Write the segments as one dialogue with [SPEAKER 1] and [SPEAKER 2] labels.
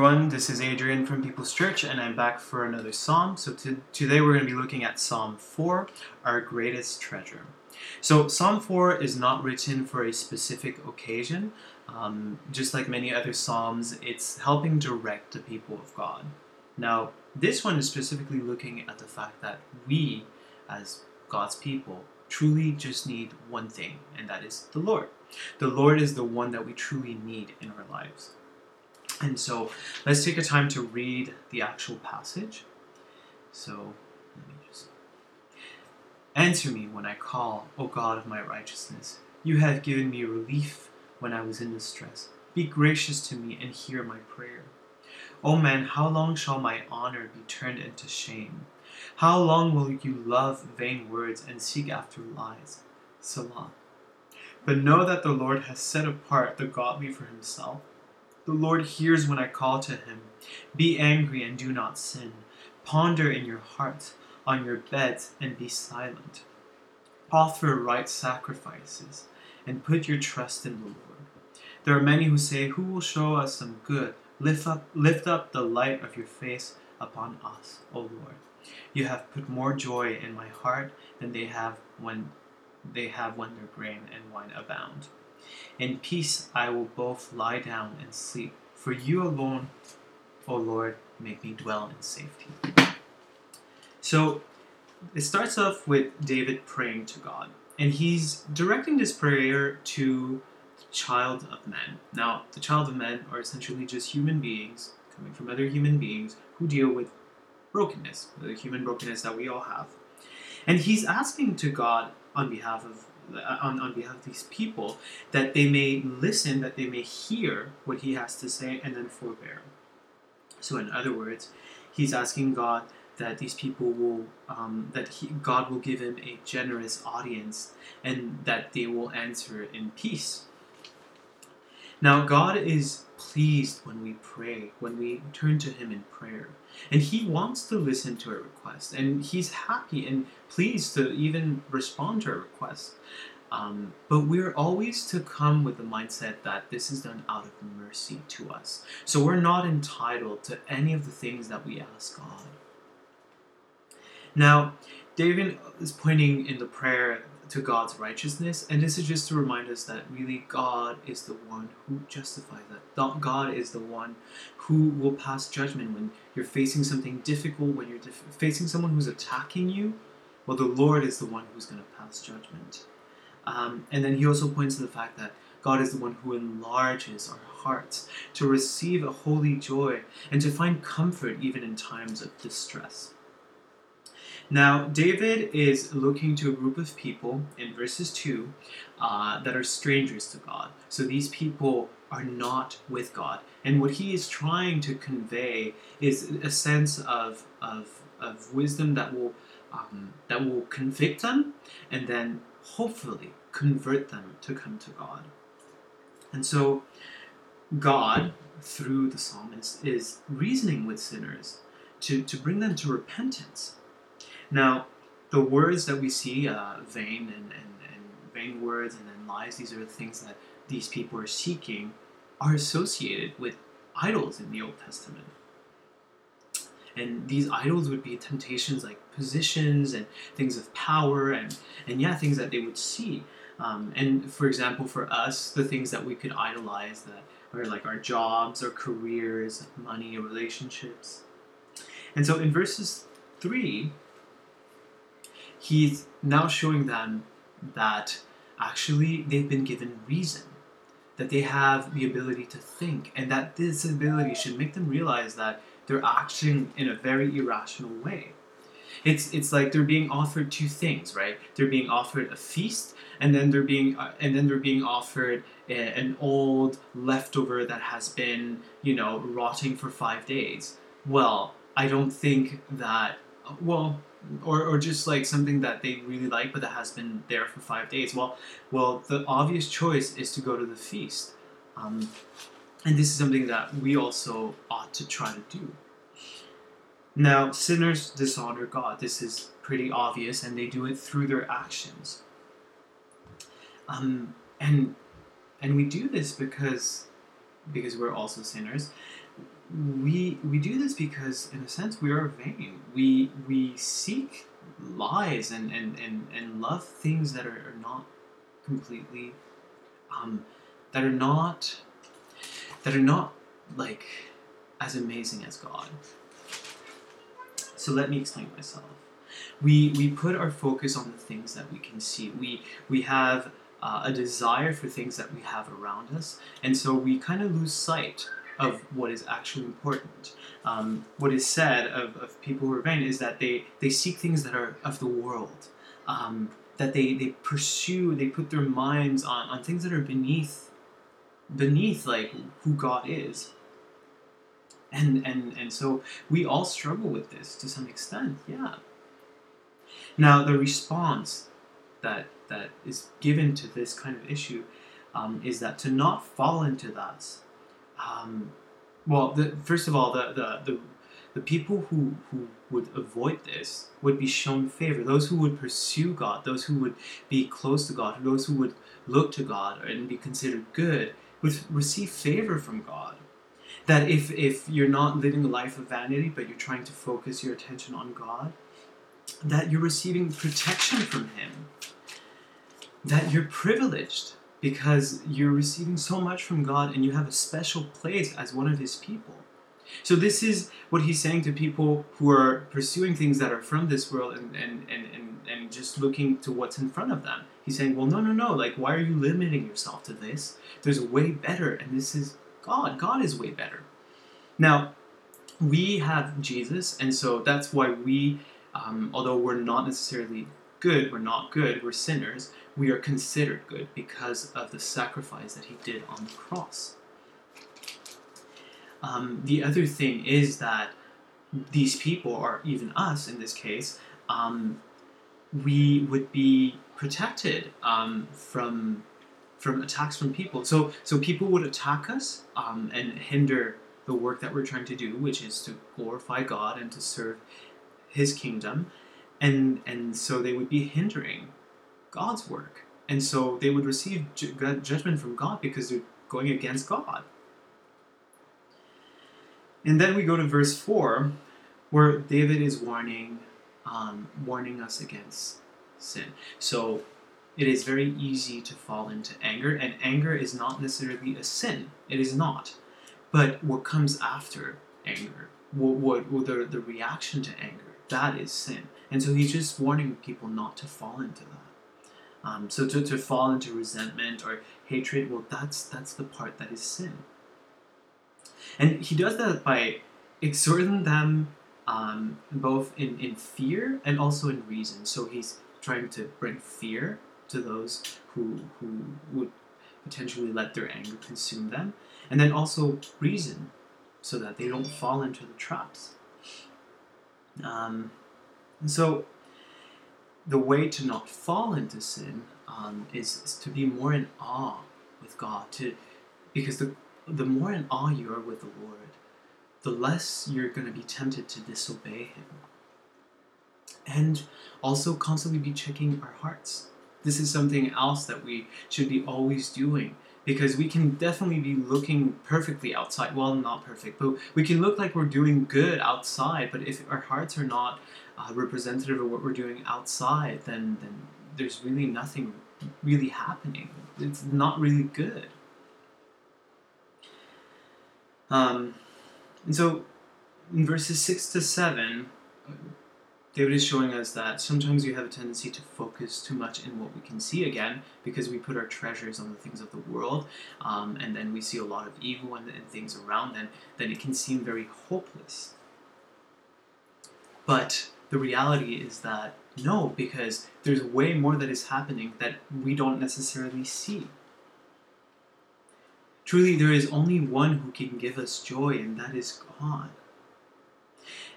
[SPEAKER 1] Everyone, this is Adrian from People's Church, and I'm back for another psalm. So to, today we're going to be looking at Psalm 4, our greatest treasure. So Psalm 4 is not written for a specific occasion. Um, just like many other psalms, it's helping direct the people of God. Now, this one is specifically looking at the fact that we, as God's people, truly just need one thing, and that is the Lord. The Lord is the one that we truly need in our lives. And so let's take a time to read the actual passage. So let me just answer me when I call, O God of my righteousness. You have given me relief when I was in distress. Be gracious to me and hear my prayer. O man, how long shall my honor be turned into shame? How long will you love vain words and seek after lies? Selah. But know that the Lord has set apart the godly for himself. The Lord hears when I call to him. Be angry and do not sin. Ponder in your heart on your beds and be silent. Offer right sacrifices and put your trust in the Lord. There are many who say, Who will show us some good? Lift up, lift up the light of your face upon us, O Lord. You have put more joy in my heart than they have when they have when their grain and wine abound. In peace I will both lie down and sleep, for you alone, O Lord, make me dwell in safety. So it starts off with David praying to God, and he's directing this prayer to the child of men. Now, the child of men are essentially just human beings coming from other human beings who deal with brokenness, the human brokenness that we all have. And he's asking to God on behalf of on, on behalf of these people that they may listen, that they may hear what he has to say, and then forbear. So, in other words, he's asking God that these people will, um, that he, God will give him a generous audience, and that they will answer in peace. Now, God is pleased when we pray, when we turn to Him in prayer. And He wants to listen to our request, and He's happy and pleased to even respond to our request. Um, but we're always to come with the mindset that this is done out of mercy to us. So we're not entitled to any of the things that we ask God. Now, David is pointing in the prayer to God's righteousness, and this is just to remind us that really God is the one who justifies that. God is the one who will pass judgment when you're facing something difficult, when you're dif- facing someone who's attacking you. Well, the Lord is the one who's going to pass judgment. Um, and then he also points to the fact that God is the one who enlarges our hearts to receive a holy joy and to find comfort even in times of distress. Now, David is looking to a group of people in verses 2 uh, that are strangers to God. So these people are not with God. And what he is trying to convey is a sense of, of, of wisdom that will, um, that will convict them and then hopefully convert them to come to God. And so, God, through the psalmist, is reasoning with sinners to, to bring them to repentance now, the words that we see, uh, vain and, and, and vain words and then lies, these are the things that these people are seeking, are associated with idols in the Old Testament. And these idols would be temptations like positions and things of power and, and yeah, things that they would see. Um, and for example, for us, the things that we could idolize that are like our jobs, our careers, money, relationships. And so in verses 3, he's now showing them that actually they've been given reason, that they have the ability to think, and that this ability should make them realize that they're acting in a very irrational way. It's it's like they're being offered two things, right? They're being offered a feast, and then they're being uh, and then they're being offered a, an old leftover that has been you know rotting for five days. Well, I don't think that. Well, or, or just like something that they really like but that has been there for five days. Well well the obvious choice is to go to the feast. Um, and this is something that we also ought to try to do. Now sinners dishonor god. This is pretty obvious and they do it through their actions. Um, and and we do this because because we're also sinners we we do this because in a sense we are vain. We we seek lies and and and, and love things that are, are not completely um, that are not that are not like as amazing as god. So let me explain myself. We we put our focus on the things that we can see. We we have uh, a desire for things that we have around us and so we kind of lose sight of what is actually important. Um, what is said of, of people who are vain is that they, they seek things that are of the world, um, that they, they pursue, they put their minds on, on things that are beneath, beneath like who God is. And, and, and so we all struggle with this to some extent, yeah. Now, the response that, that is given to this kind of issue um, is that to not fall into that um, well, the, first of all, the, the, the, the people who, who would avoid this would be shown favor. Those who would pursue God, those who would be close to God, those who would look to God and be considered good, would receive favor from God. That if, if you're not living a life of vanity, but you're trying to focus your attention on God, that you're receiving protection from Him. That you're privileged because you're receiving so much from God and you have a special place as one of His people. So, this is what He's saying to people who are pursuing things that are from this world and, and, and, and, and just looking to what's in front of them. He's saying, Well, no, no, no. Like, why are you limiting yourself to this? There's a way better, and this is God. God is way better. Now, we have Jesus, and so that's why we, um, although we're not necessarily good, we're not good, we're sinners, we are considered good because of the sacrifice that he did on the cross. Um, the other thing is that these people, or even us in this case, um, we would be protected um, from from attacks from people. So so people would attack us um, and hinder the work that we're trying to do, which is to glorify God and to serve His kingdom, and and so they would be hindering God's work. And so they would receive ju- judgment from God because they're going against God. And then we go to verse 4, where David is warning, um, warning us against sin. So it is very easy to fall into anger, and anger is not necessarily a sin. It is not. But what comes after anger, what, what, what the, the reaction to anger, that is sin. And so he's just warning people not to fall into that. Um, so to, to fall into resentment or hatred, well, that's that's the part that is sin. And he does that by exhorting them um, both in, in fear and also in reason. So he's trying to bring fear to those who who would potentially let their anger consume them, and then also reason, so that they don't fall into the traps. Um, and so the way to not fall into sin um, is, is, to be more in awe with God. To because the the more in awe you are with the Lord, the less you're going to be tempted to disobey Him. And also constantly be checking our hearts. This is something else that we should be always doing because we can definitely be looking perfectly outside. Well, not perfect, but we can look like we're doing good outside, but if our hearts are not uh, representative of what we're doing outside, then then there's really nothing really happening. It's not really good. Um, and so, in verses six to seven, David is showing us that sometimes we have a tendency to focus too much in what we can see again because we put our treasures on the things of the world um, and then we see a lot of evil and, and things around then then it can seem very hopeless but the reality is that no, because there's way more that is happening that we don't necessarily see. Truly, there is only one who can give us joy, and that is God.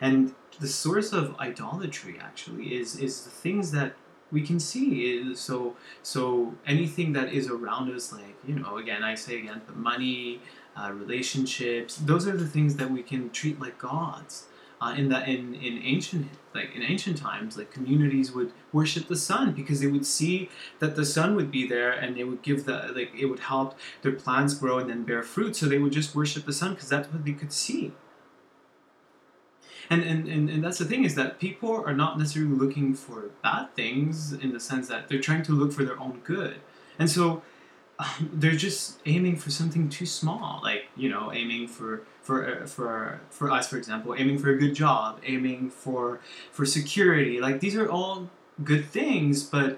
[SPEAKER 1] And the source of idolatry actually is is the things that we can see. So so anything that is around us, like you know, again, I say again, but money, uh, relationships, those are the things that we can treat like gods uh, in that in, in ancient like in ancient times like communities would worship the sun because they would see that the sun would be there and it would give the like it would help their plants grow and then bear fruit so they would just worship the sun because that's what they could see And, and, and, and that's the thing is that people are not necessarily looking for bad things in the sense that they're trying to look for their own good. And so um, they're just aiming for something too small, like, you know, aiming for for uh, for for us for example aiming for a good job aiming for for security like these are all good things but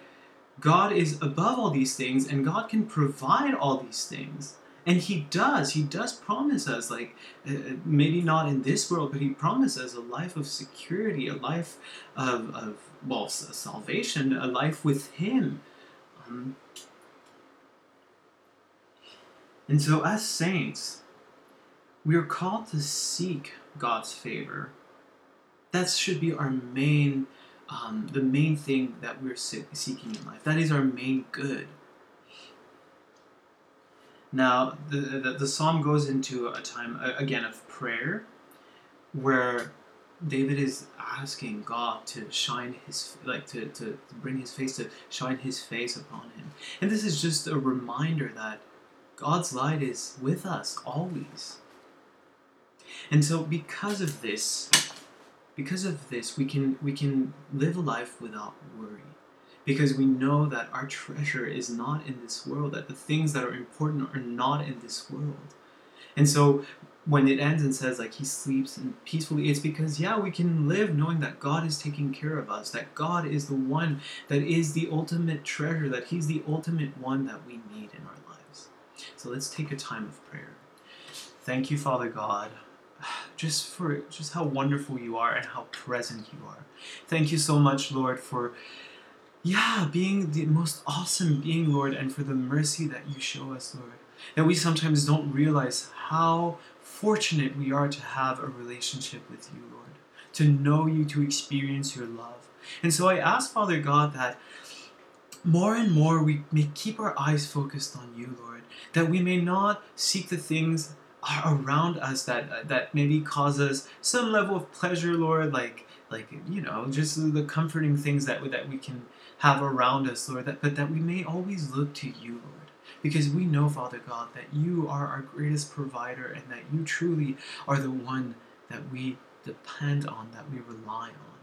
[SPEAKER 1] god is above all these things and god can provide all these things and he does he does promise us like uh, maybe not in this world but he promises a life of security a life of, of well salvation a life with him. Um, and so as saints we are called to seek god's favor. That should be our main um, the main thing that we're seeking in life. That is our main good now, the, the, the psalm goes into a time, again, of prayer where David is asking God to shine his, like, to, to bring his face, to shine his face upon him. And this is just a reminder that God's light is with us always. And so, because of this, because of this, we can we can live a life without worry because we know that our treasure is not in this world, that the things that are important are not in this world. And so when it ends and says like he sleeps and peacefully, it's because yeah, we can live knowing that God is taking care of us, that God is the one that is the ultimate treasure, that He's the ultimate one that we need in our lives. So let's take a time of prayer. Thank you, Father God just for just how wonderful you are and how present you are. Thank you so much, Lord, for yeah, being the most awesome being, Lord, and for the mercy that you show us, Lord. That we sometimes don't realize how fortunate we are to have a relationship with you, Lord, to know you, to experience your love. And so I ask, Father God, that more and more we may keep our eyes focused on you, Lord, that we may not seek the things around us that uh, that maybe cause us some level of pleasure, Lord, like like you know, just the comforting things that that we can have around us, Lord, that, but that we may always look to you, Lord. Because we know, Father God, that you are our greatest provider and that you truly are the one that we depend on, that we rely on.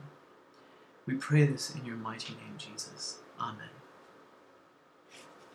[SPEAKER 1] We pray this in your mighty name, Jesus. Amen.